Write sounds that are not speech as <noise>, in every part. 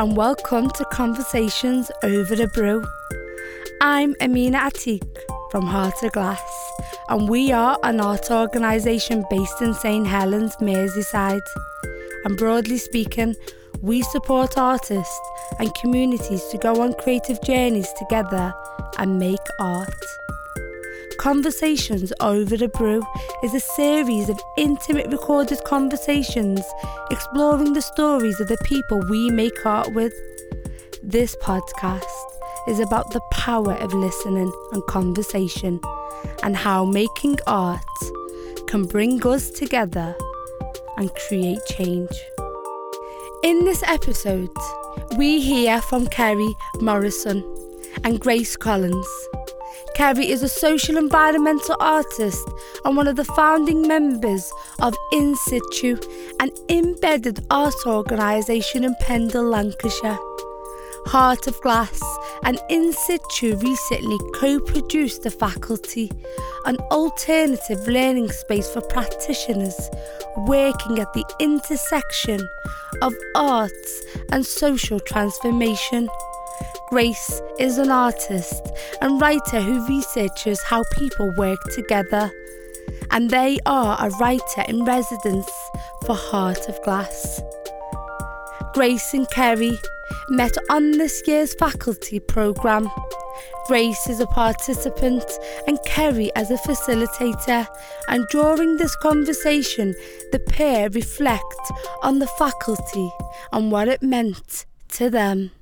And welcome to Conversations Over the Brew. I'm Amina Atiq from Heart of Glass, and we are an art organisation based in St Helens, Merseyside. And broadly speaking, we support artists and communities to go on creative journeys together and make art. Conversations Over the Brew is a series of intimate recorded conversations exploring the stories of the people we make art with. This podcast is about the power of listening and conversation and how making art can bring us together and create change. In this episode, we hear from Kerry Morrison and Grace Collins. Kerry is a social environmental artist and one of the founding members of In Situ, an embedded art organisation in Pendle, Lancashire. Heart of Glass and In Situ recently co produced The Faculty, an alternative learning space for practitioners working at the intersection of arts and social transformation. Grace is an artist and writer who researches how people work together, and they are a writer in residence for Heart of Glass. Grace and Kerry met on this year's faculty programme. Grace is a participant and Kerry as a facilitator, and during this conversation, the pair reflect on the faculty and what it meant to them.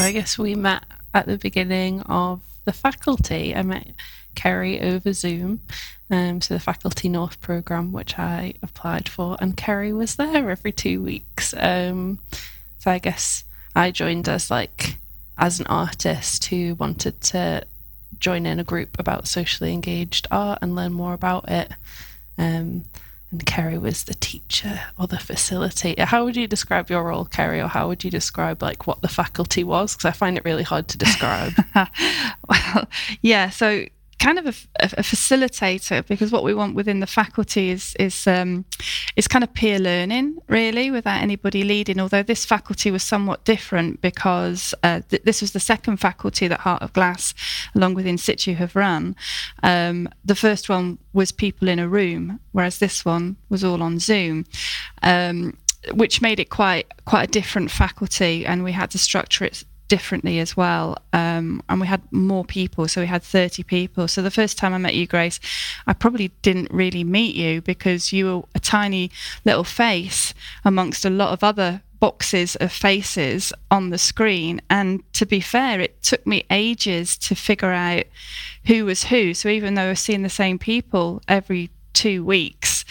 So I guess we met at the beginning of the faculty. I met Kerry over Zoom, um, so the Faculty North program, which I applied for, and Kerry was there every two weeks. Um, so I guess I joined as like as an artist who wanted to join in a group about socially engaged art and learn more about it. Um, and Kerry was the teacher or the facilitator. How would you describe your role, Kerry, or how would you describe like what the faculty was? Because I find it really hard to describe. <laughs> well, yeah. So kind of a, a, facilitator because what we want within the faculty is is um, is kind of peer learning really without anybody leading. Although this faculty was somewhat different because uh, th- this was the second faculty that Heart of Glass along with In Situ have run. Um, the first one was people in a room whereas this one was all on Zoom um, which made it quite quite a different faculty and we had to structure it differently as well. Um, and we had more people, so we had 30 people. So the first time I met you, Grace, I probably didn't really meet you because you were a tiny little face amongst a lot of other boxes of faces on the screen. And to be fair, it took me ages to figure out who was who. So even though I was seeing the same people every two weeks,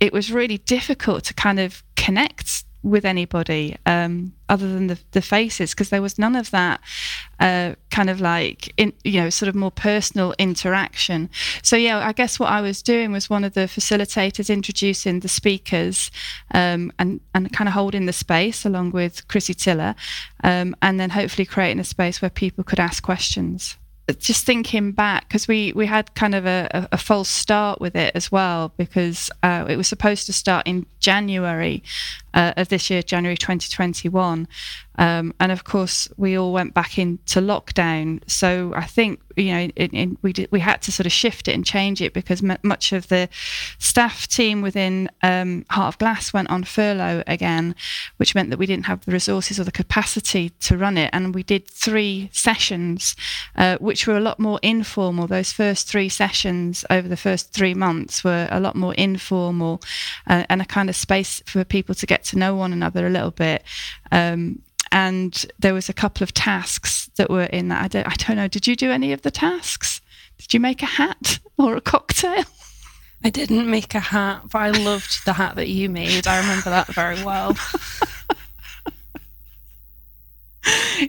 it was really difficult to kind of connect with anybody um, other than the, the faces because there was none of that uh, kind of like in, you know sort of more personal interaction. So yeah i guess what i was doing was one of the facilitators introducing the speakers um, and and kind of holding the space along with Chrissie Tiller um, and then hopefully creating a space where people could ask questions. Just thinking back because we we had kind of a, a, false start with it as well because uh, it was supposed to start in January uh, of this year, January 2021, um, and of course we all went back into lockdown. So I think you know we did, we had to sort of shift it and change it because m- much of the staff team within um, Heart of Glass went on furlough again, which meant that we didn't have the resources or the capacity to run it, and we did three sessions, uh, which were a lot more informal. Those first three sessions over the first three months were a lot more informal uh, and a kind of space for people to get to know one another a little bit. Um, and there was a couple of tasks that were in that. I don't, I don't know. Did you do any of the tasks? Did you make a hat <laughs> or a cocktail? I didn't make a hat, but I loved the hat that you made. I remember that very well. <laughs>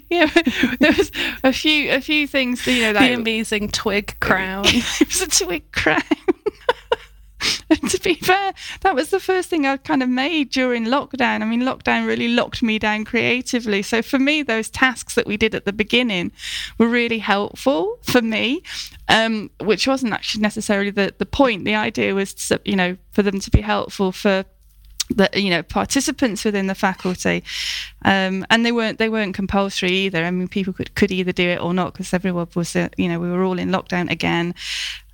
yeah, there was a few a few things, you know, that the amazing twig <laughs> crown. it was a twig crown. <laughs> to be fair, that was the first thing I kind of made during lockdown. I mean, lockdown really locked me down creatively. So for me, those tasks that we did at the beginning were really helpful for me, um, which wasn't actually necessarily the, the point. The idea was, to, you know, for them to be helpful for the you know participants within the faculty. Um, and they weren't they weren't compulsory either. I mean people could, could either do it or not because everyone was uh, you know we were all in lockdown again.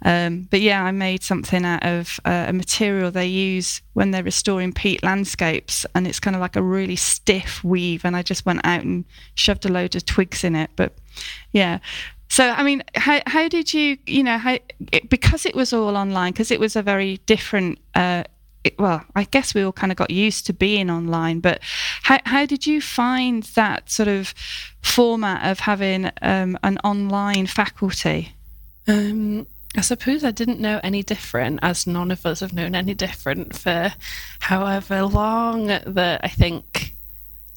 Um, but yeah i made something out of uh, a material they use when they're restoring peat landscapes and it's kind of like a really stiff weave and i just went out and shoved a load of twigs in it. But yeah. So, I mean, how, how did you, you know, how, it, because it was all online, because it was a very different uh, it, well, I guess we all kind of got used to being online, but how, how did you find that sort of format of having um, an online faculty? Um, I suppose I didn't know any different, as none of us have known any different for however long. That I think,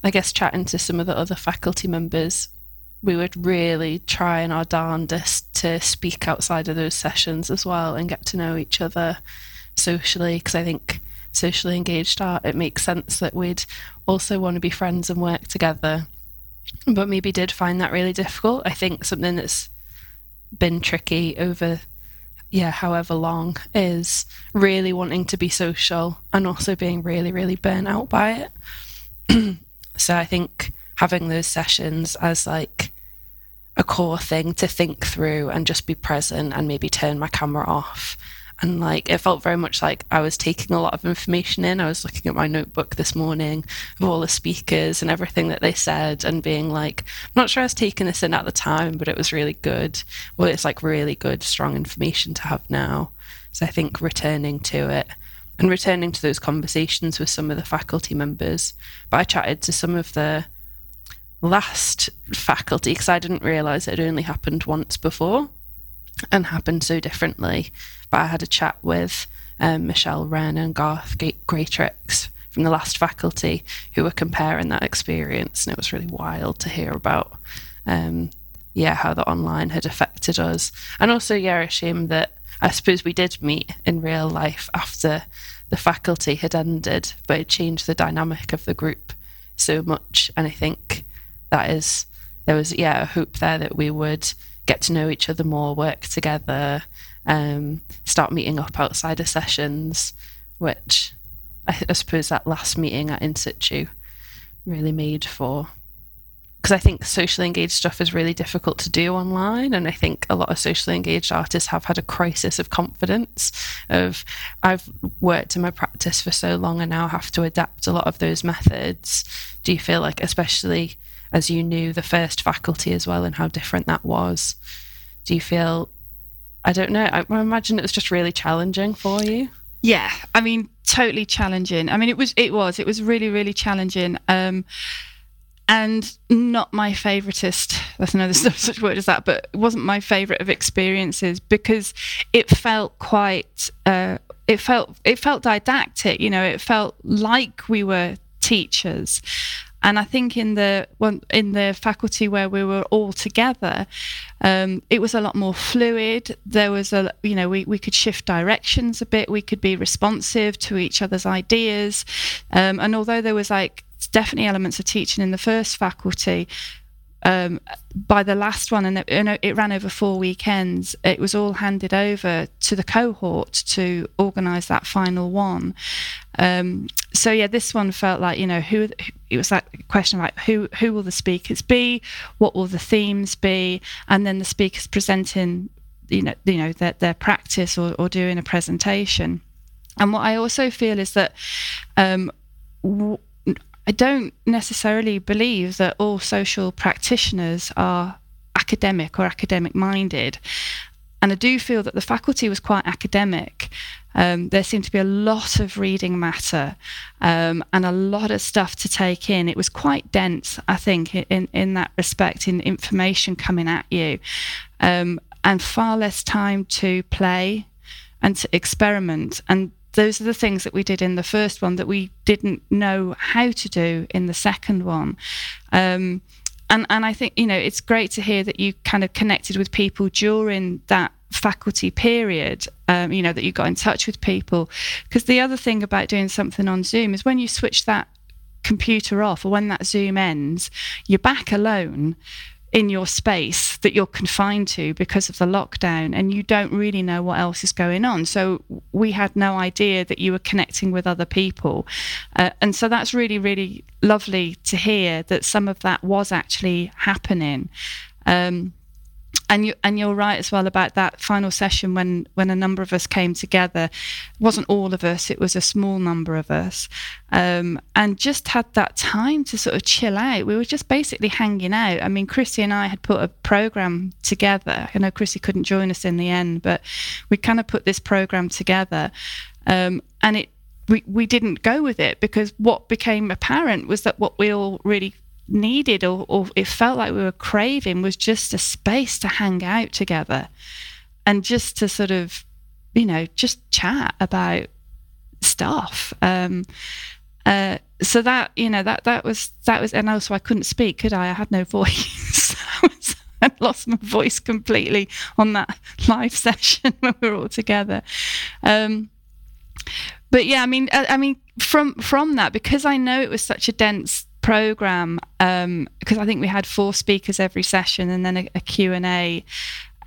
I guess, chatting to some of the other faculty members, we would really try and our darndest to speak outside of those sessions as well and get to know each other socially because I think socially engaged art, it makes sense that we'd also want to be friends and work together. But maybe did find that really difficult. I think something that's been tricky over yeah, however long is really wanting to be social and also being really, really burnt out by it. <clears throat> so I think having those sessions as like a core thing to think through and just be present and maybe turn my camera off and like it felt very much like I was taking a lot of information in. I was looking at my notebook this morning of all the speakers and everything that they said, and being like, I'm not sure I was taking this in at the time, but it was really good. Well, it's like really good, strong information to have now. So I think returning to it and returning to those conversations with some of the faculty members. But I chatted to some of the last faculty because I didn't realise it had only happened once before and happened so differently. But I had a chat with um, Michelle Wren and Garth Gratrix from the last faculty who were comparing that experience, and it was really wild to hear about. Um, yeah, how the online had affected us, and also yeah, a shame that I suppose we did meet in real life after the faculty had ended, but it changed the dynamic of the group so much, and I think that is there was yeah a hope there that we would get to know each other more, work together, um, start meeting up outside of sessions, which I, I suppose that last meeting at In Situ really made for. Because I think socially engaged stuff is really difficult to do online, and I think a lot of socially engaged artists have had a crisis of confidence. Of I've worked in my practice for so long, and now have to adapt a lot of those methods. Do you feel like, especially as you knew the first faculty as well, and how different that was? Do you feel I don't know. I, imagine it was just really challenging for you. Yeah, I mean, totally challenging. I mean, it was, it was, it was really, really challenging. Um, and not my favoritist. That's another <laughs> such word as that, but it wasn't my favorite of experiences because it felt quite. Uh, it felt it felt didactic. You know, it felt like we were teachers, and I think in the in the faculty where we were all together, um, it was a lot more fluid. There was a you know we, we could shift directions a bit. We could be responsive to each other's ideas, um, and although there was like definitely elements of teaching in the first faculty, um, by the last one, and it, it, ran over four weekends, it was all handed over to the cohort to organise that final one. Um, so yeah, this one felt like you know who it was that question like who who will the speakers be, what will the themes be, and then the speakers presenting you know you know their, their practice or, or doing a presentation. And what I also feel is that um, w- I don't necessarily believe that all social practitioners are academic or academic minded. And I do feel that the faculty was quite academic. Um, there seemed to be a lot of reading matter um, and a lot of stuff to take in. It was quite dense, I think, in, in that respect, in information coming at you, um, and far less time to play and to experiment. And those are the things that we did in the first one that we didn't know how to do in the second one. Um, and and I think you know it's great to hear that you kind of connected with people during that faculty period, um, you know, that you got in touch with people. Because the other thing about doing something on Zoom is when you switch that computer off or when that Zoom ends, you're back alone in your space that you're confined to because of the lockdown and you don't really know what else is going on. So we had no idea that you were connecting with other people. Uh, and so that's really really lovely to hear that some of that was actually happening. Um, and you and you're right as well about that final session when when a number of us came together. It wasn't all of us it was a small number of us. Um, and just had that time to sort of chill out. We were just basically hanging out. I mean Chrissie and i had put a program together. I know Chrissie couldn't join us in the end but we kind of put this program together. Um, and it we, we didn't go with it because what became apparent was that what we all really needed or, or it felt like we were craving was just a space to hang out together and just to sort of, you know, just chat about stuff. Um, uh, so that you know that that was that was and also I couldn't speak could I? I had no <laughs> voice. I lost my voice completely on that <laughs> live session when we were all together. Um, but yeah I mean I, I mean from from that because I know it was such a dense program because um, I think we had four speakers every session and then a, a Q&A.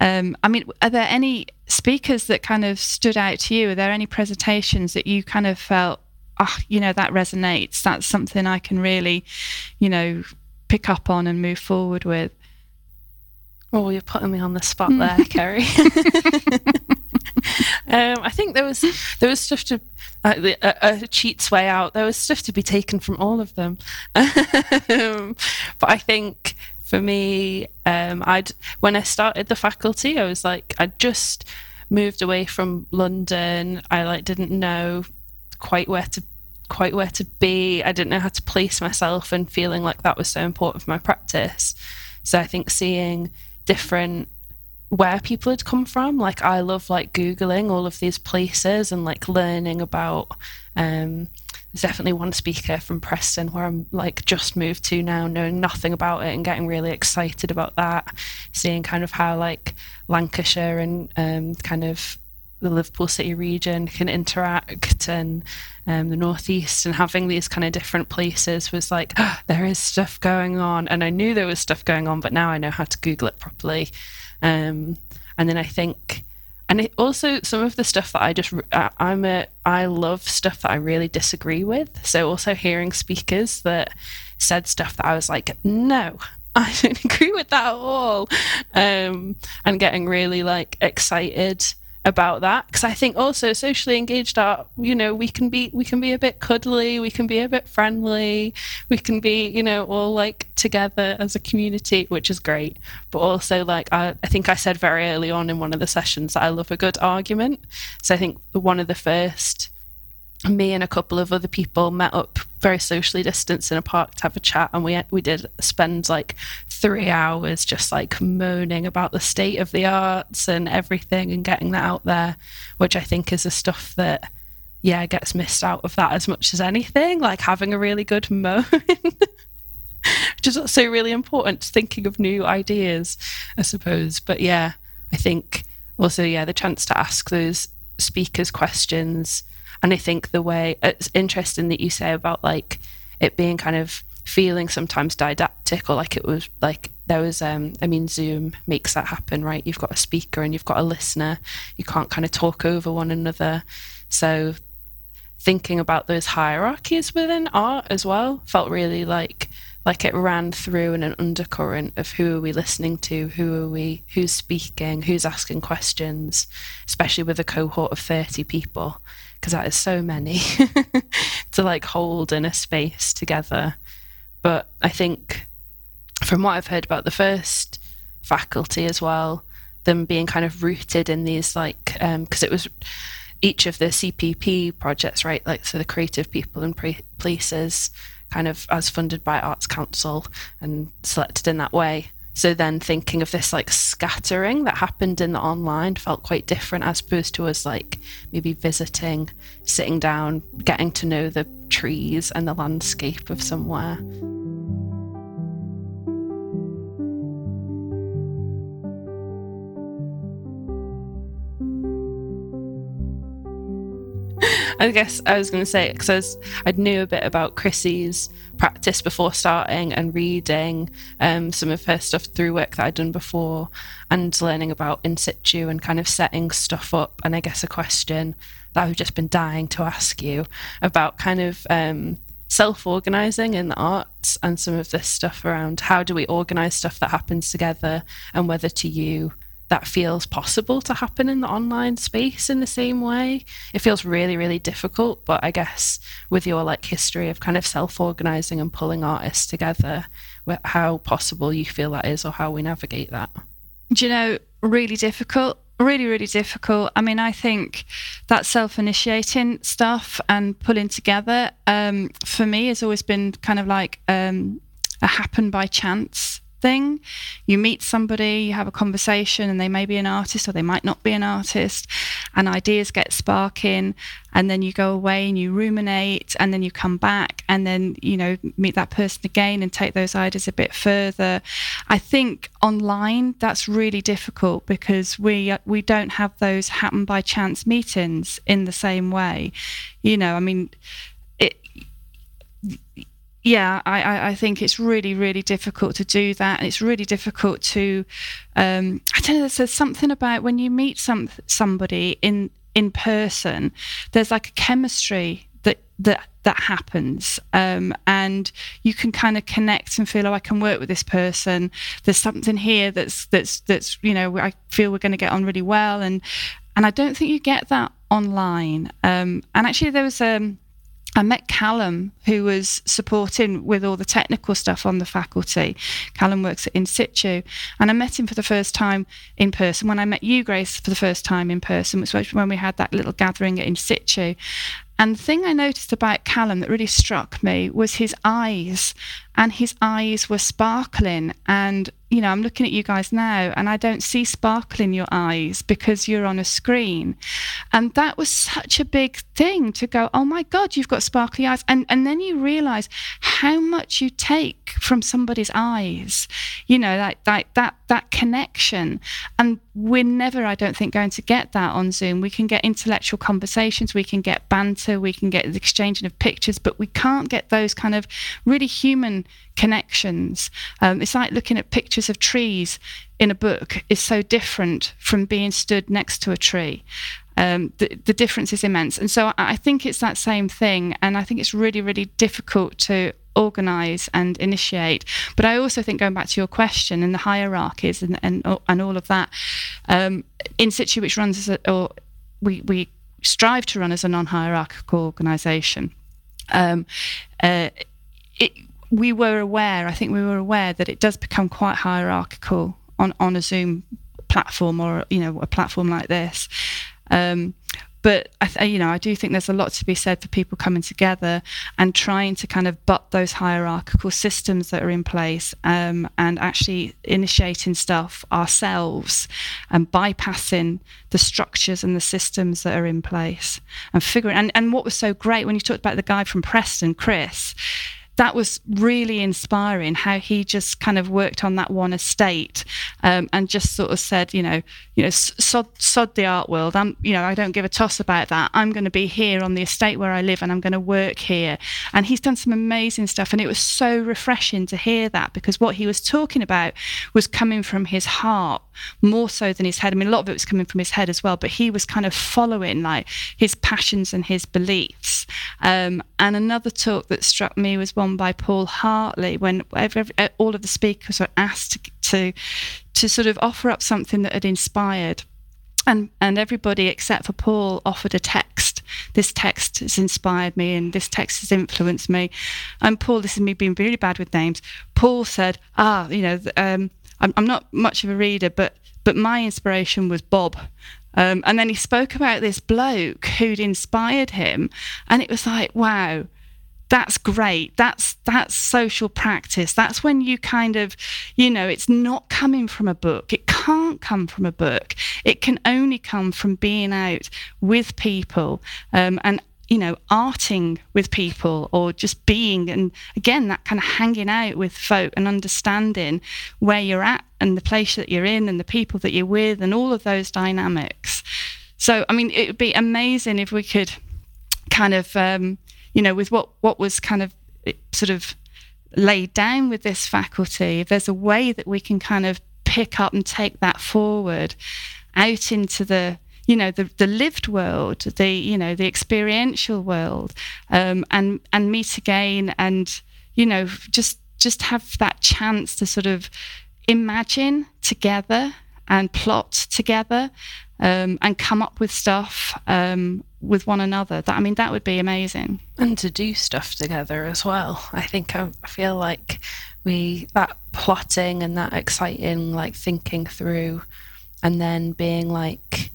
Um, I mean, are there any speakers that kind of stood out to you? Are there any presentations that you kind of felt, oh, you know, that resonates? That's something I can really, you know, pick up on and move forward with? Oh, you're putting me on the spot there, <laughs> Kerry. <laughs> um, I think there was there was stuff to uh, a, a, cheat's way out. There was stuff to be taken from all of them, um, but I think for me, um, I'd when I started the faculty, I was like I just moved away from London. I like didn't know quite where to quite where to be. I didn't know how to place myself, and feeling like that was so important for my practice. So I think seeing different where people had come from. Like I love like googling all of these places and like learning about. Um, there's definitely one speaker from Preston where I'm like just moved to now, knowing nothing about it and getting really excited about that. Seeing kind of how like Lancashire and um, kind of the Liverpool City region can interact and um, the Northeast and having these kind of different places was like, oh, <gasps> there is stuff going on. And I knew there was stuff going on, but now I know how to Google it properly. Um, and then I think, and it also some of the stuff that I just I'm a I love stuff that I really disagree with. So also hearing speakers that said stuff that I was like, no, <laughs> I don't agree with that at all, um, and getting really like excited about that because I think also socially engaged art, you know, we can be we can be a bit cuddly, we can be a bit friendly, we can be, you know, all like together as a community, which is great. But also like I, I think I said very early on in one of the sessions that I love a good argument. So I think one of the first me and a couple of other people met up very socially distanced in a park to have a chat and we we did spend like 3 hours just like moaning about the state of the arts and everything and getting that out there which I think is the stuff that yeah gets missed out of that as much as anything like having a really good <laughs> moan which is also really important thinking of new ideas I suppose. But yeah I think also yeah the chance to ask those speakers questions and I think the way it's interesting that you say about like it being kind of feeling sometimes didactic or like it was like there was um I mean Zoom makes that happen, right? You've got a speaker and you've got a listener. You can't kind of talk over one another. So thinking about those hierarchies within art as well felt really like like it ran through in an undercurrent of who are we listening to, who are we, who's speaking, who's asking questions, especially with a cohort of 30 people because that is so many <laughs> to like hold in a space together. But I think from what I've heard about the first faculty as well, them being kind of rooted in these like because um, it was each of the CPP projects, right? Like so the creative people and places, kind of as funded by Arts Council and selected in that way. So then thinking of this like scattering that happened in the online felt quite different as opposed to us like maybe visiting, sitting down, getting to know the trees and the landscape of somewhere. I guess I was going to say because I, knew a bit about Chrissie's practice before starting and reading um, some of her stuff through work that I'd done before and learning about in situ and kind of setting stuff up. And I guess a question that I've just been dying to ask you about kind of um, self organizing in the arts and some of this stuff around how do we organize stuff that happens together and whether to you that feels possible to happen in the online space in the same way. It feels really, really difficult, but I guess with your like history of kind of self organizing and pulling artists together, how possible you feel that is or how we navigate that. Do you know, really difficult really really difficult i mean i think that self-initiating stuff and pulling together um, for me has always been kind of like um, a happen by chance thing. You meet somebody, you have a conversation, and they may be an artist or they might not be an artist, and ideas get sparking, and then you go away and you ruminate, and then you come back, and then you know meet that person again and take those ideas a bit further. I think online that's really difficult because we uh, we don't have those happen by chance meetings in the same way. You know, I mean, yeah, I, I think it's really, really difficult to do that. And it's really difficult to, um, I don't know, there's something about when you meet some somebody in in person, there's like a chemistry that that that happens, um, and you can kind of connect and feel, oh, I can work with this person. There's something here that's that's that's you know I feel we're going to get on really well, and and I don't think you get that online. Um, and actually, there was um I met Callum, who was supporting with all the technical stuff on the faculty. Callum works at In Situ, and I met him for the first time in person. When I met you, Grace, for the first time in person, which was when we had that little gathering at In Situ. And the thing I noticed about Callum that really struck me was his eyes, and his eyes were sparkling. And, you know, I'm looking at you guys now, and I don't see sparkle in your eyes because you're on a screen. And that was such a big thing to go, oh my God, you've got sparkly eyes. And, and then you realize how much you take from somebody's eyes, you know, like, like that, that connection. And we're never, I don't think, going to get that on Zoom. We can get intellectual conversations, we can get banter, we can get the exchanging of pictures, but we can't get those kind of really human connections. Um, it's like looking at pictures of trees in a book is so different from being stood next to a tree. Um, the, the difference is immense. And so I think it's that same thing. And I think it's really, really difficult to organize and initiate. But I also think going back to your question and the hierarchies and and, and all of that, um, in situ, which runs as a, or we we strive to run as a non-hierarchical organization. Um, uh, it, we were aware, I think we were aware that it does become quite hierarchical on, on a Zoom platform or you know a platform like this. Um, but I th- you know I do think there's a lot to be said for people coming together and trying to kind of butt those hierarchical systems that are in place um, and actually initiating stuff ourselves and bypassing the structures and the systems that are in place and figuring and, and what was so great when you talked about the guy from Preston Chris that was really inspiring how he just kind of worked on that one estate um, and just sort of said, you know, you know, sod, sod the art world. I'm, you know, I don't give a toss about that. I'm going to be here on the estate where I live and I'm going to work here. And he's done some amazing stuff. And it was so refreshing to hear that because what he was talking about was coming from his heart more so than his head. I mean, a lot of it was coming from his head as well, but he was kind of following like his passions and his beliefs. Um, and another talk that struck me was one by Paul Hartley when every, all of the speakers were asked to, to, to sort of offer up something that had inspired. And, and everybody except for Paul offered a text. This text has inspired me and this text has influenced me. And Paul, this is me being really bad with names. Paul said, Ah, you know, um, I'm, I'm not much of a reader, but but my inspiration was Bob. Um, and then he spoke about this bloke who'd inspired him, and it was like, wow, that's great. That's that's social practice. That's when you kind of you know it's not coming from a book. It can't come from a book. It can only come from being out with people um, and you know arting with people or just being and again that kind of hanging out with folk and understanding where you're at and the place that you're in and the people that you're with and all of those dynamics. So i mean it would be amazing if we could kind of um, you know with what what was kind of sort of laid down with this faculty if there's a way that we can kind of pick up and take that forward out into the you know the, the lived world the you know the experiential world um, and and meet again and you know just just have that chance to sort of imagine together and plot together um, and come up with stuff um, with one another. That I mean, that would be amazing. And to do stuff together as well. I think I, I feel like we that plotting and that exciting, like thinking through, and then being like,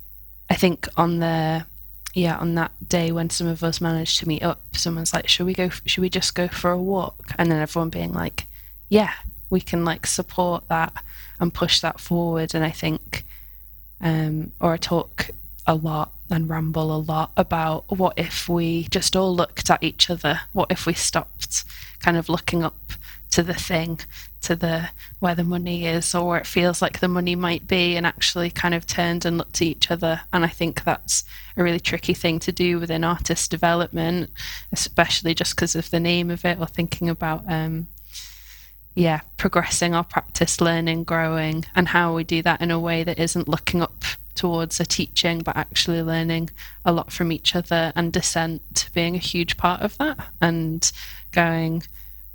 I think on the yeah on that day when some of us managed to meet up, someone's like, should we go? Should we just go for a walk? And then everyone being like, yeah, we can like support that and push that forward. And I think, um, or I talk a lot and ramble a lot about what if we just all looked at each other? What if we stopped kind of looking up to the thing, to the where the money is or where it feels like the money might be and actually kind of turned and looked at each other. And I think that's a really tricky thing to do within artist development, especially just because of the name of it or thinking about um, yeah, progressing our practice, learning, growing, and how we do that in a way that isn't looking up towards a teaching, but actually learning a lot from each other and dissent being a huge part of that and going,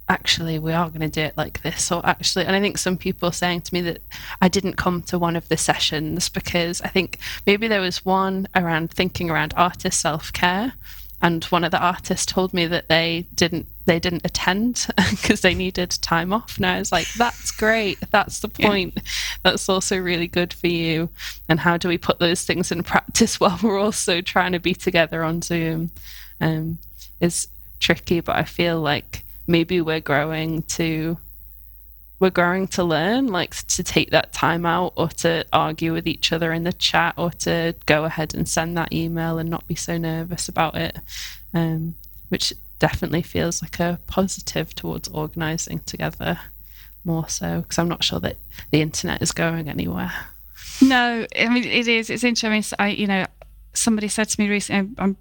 actually, we are going to do it like this. Or actually, and I think some people saying to me that I didn't come to one of the sessions because I think maybe there was one around thinking around artist self care and one of the artists told me that they didn't they didn't attend <laughs> because they needed time off. And i was like that's great. That's the point. Yeah. that's also really good for you. And how do we put those things in practice <laughs> while we're also trying to be together on zoom? Um, is tricky but i feel like maybe we're growing to we're growing to learn, like to take that time out or to argue with each other in the chat or to go ahead and send that email and not be so nervous about it, um, which definitely feels like a positive towards organizing together more so because I'm not sure that the internet is going anywhere. No, I mean it is. It's interesting. I, you know, somebody said to me recently, I'm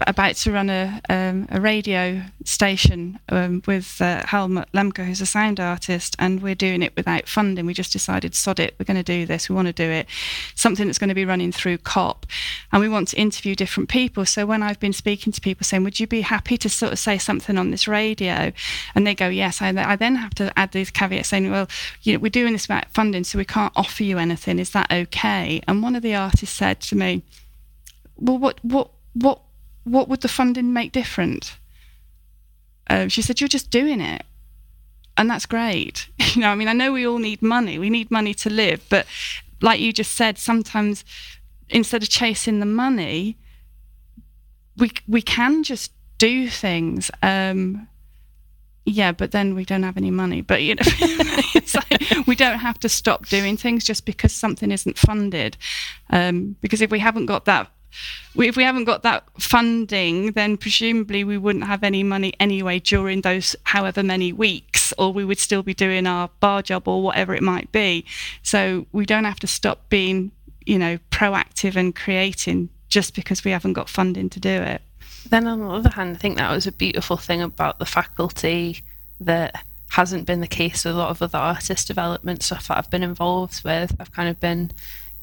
about to run a, um, a radio station um, with uh, Helmut Lemke, who's a sound artist, and we're doing it without funding. We just decided, sod it, we're going to do this, we want to do it. Something that's going to be running through COP, and we want to interview different people. So when I've been speaking to people saying, would you be happy to sort of say something on this radio? And they go, yes. I, I then have to add these caveats saying, well, you know, we're doing this without funding, so we can't offer you anything. Is that okay? And one of the artists said to me, well, what, what, what what would the funding make different? Uh, she said, You're just doing it. And that's great. <laughs> you know, I mean, I know we all need money. We need money to live. But like you just said, sometimes instead of chasing the money, we, we can just do things. Um, yeah, but then we don't have any money. But you know, <laughs> like we don't have to stop doing things just because something isn't funded. Um, because if we haven't got that if we haven't got that funding, then presumably we wouldn't have any money anyway during those however many weeks, or we would still be doing our bar job or whatever it might be. So we don't have to stop being, you know, proactive and creating just because we haven't got funding to do it. Then on the other hand, I think that was a beautiful thing about the faculty that hasn't been the case with a lot of other artist development stuff that I've been involved with. I've kind of been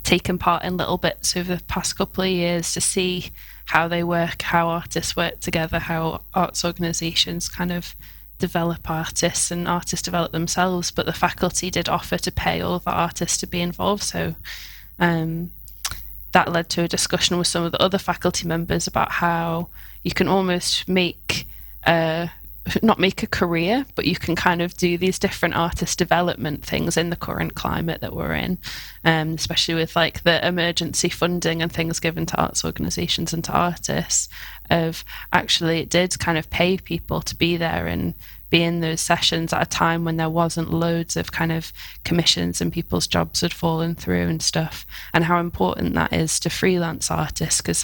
taken part in little bits over the past couple of years to see how they work, how artists work together, how arts organisations kind of develop artists and artists develop themselves. But the faculty did offer to pay all the artists to be involved. So um, that led to a discussion with some of the other faculty members about how you can almost make a not make a career, but you can kind of do these different artist development things in the current climate that we're in, um, especially with like the emergency funding and things given to arts organisations and to artists. Of actually, it did kind of pay people to be there and be in those sessions at a time when there wasn't loads of kind of commissions and people's jobs had fallen through and stuff, and how important that is to freelance artists because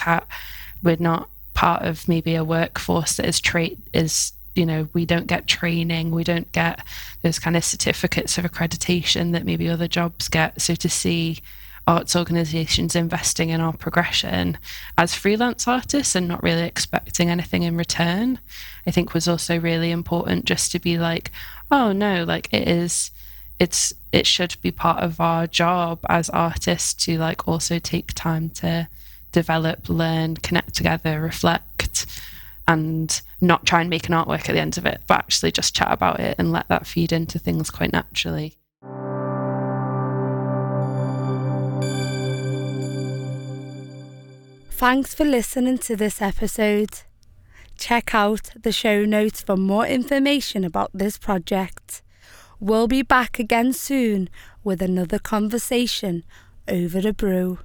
we're not part of maybe a workforce that is tra- is you know we don't get training we don't get those kind of certificates of accreditation that maybe other jobs get. So to see arts organizations investing in our progression as freelance artists and not really expecting anything in return, I think was also really important just to be like, oh no, like it is it's it should be part of our job as artists to like also take time to develop, learn, connect together, reflect and not try and make an artwork at the end of it, but actually just chat about it and let that feed into things quite naturally. Thanks for listening to this episode. Check out the show notes for more information about this project. We'll be back again soon with another conversation over the brew.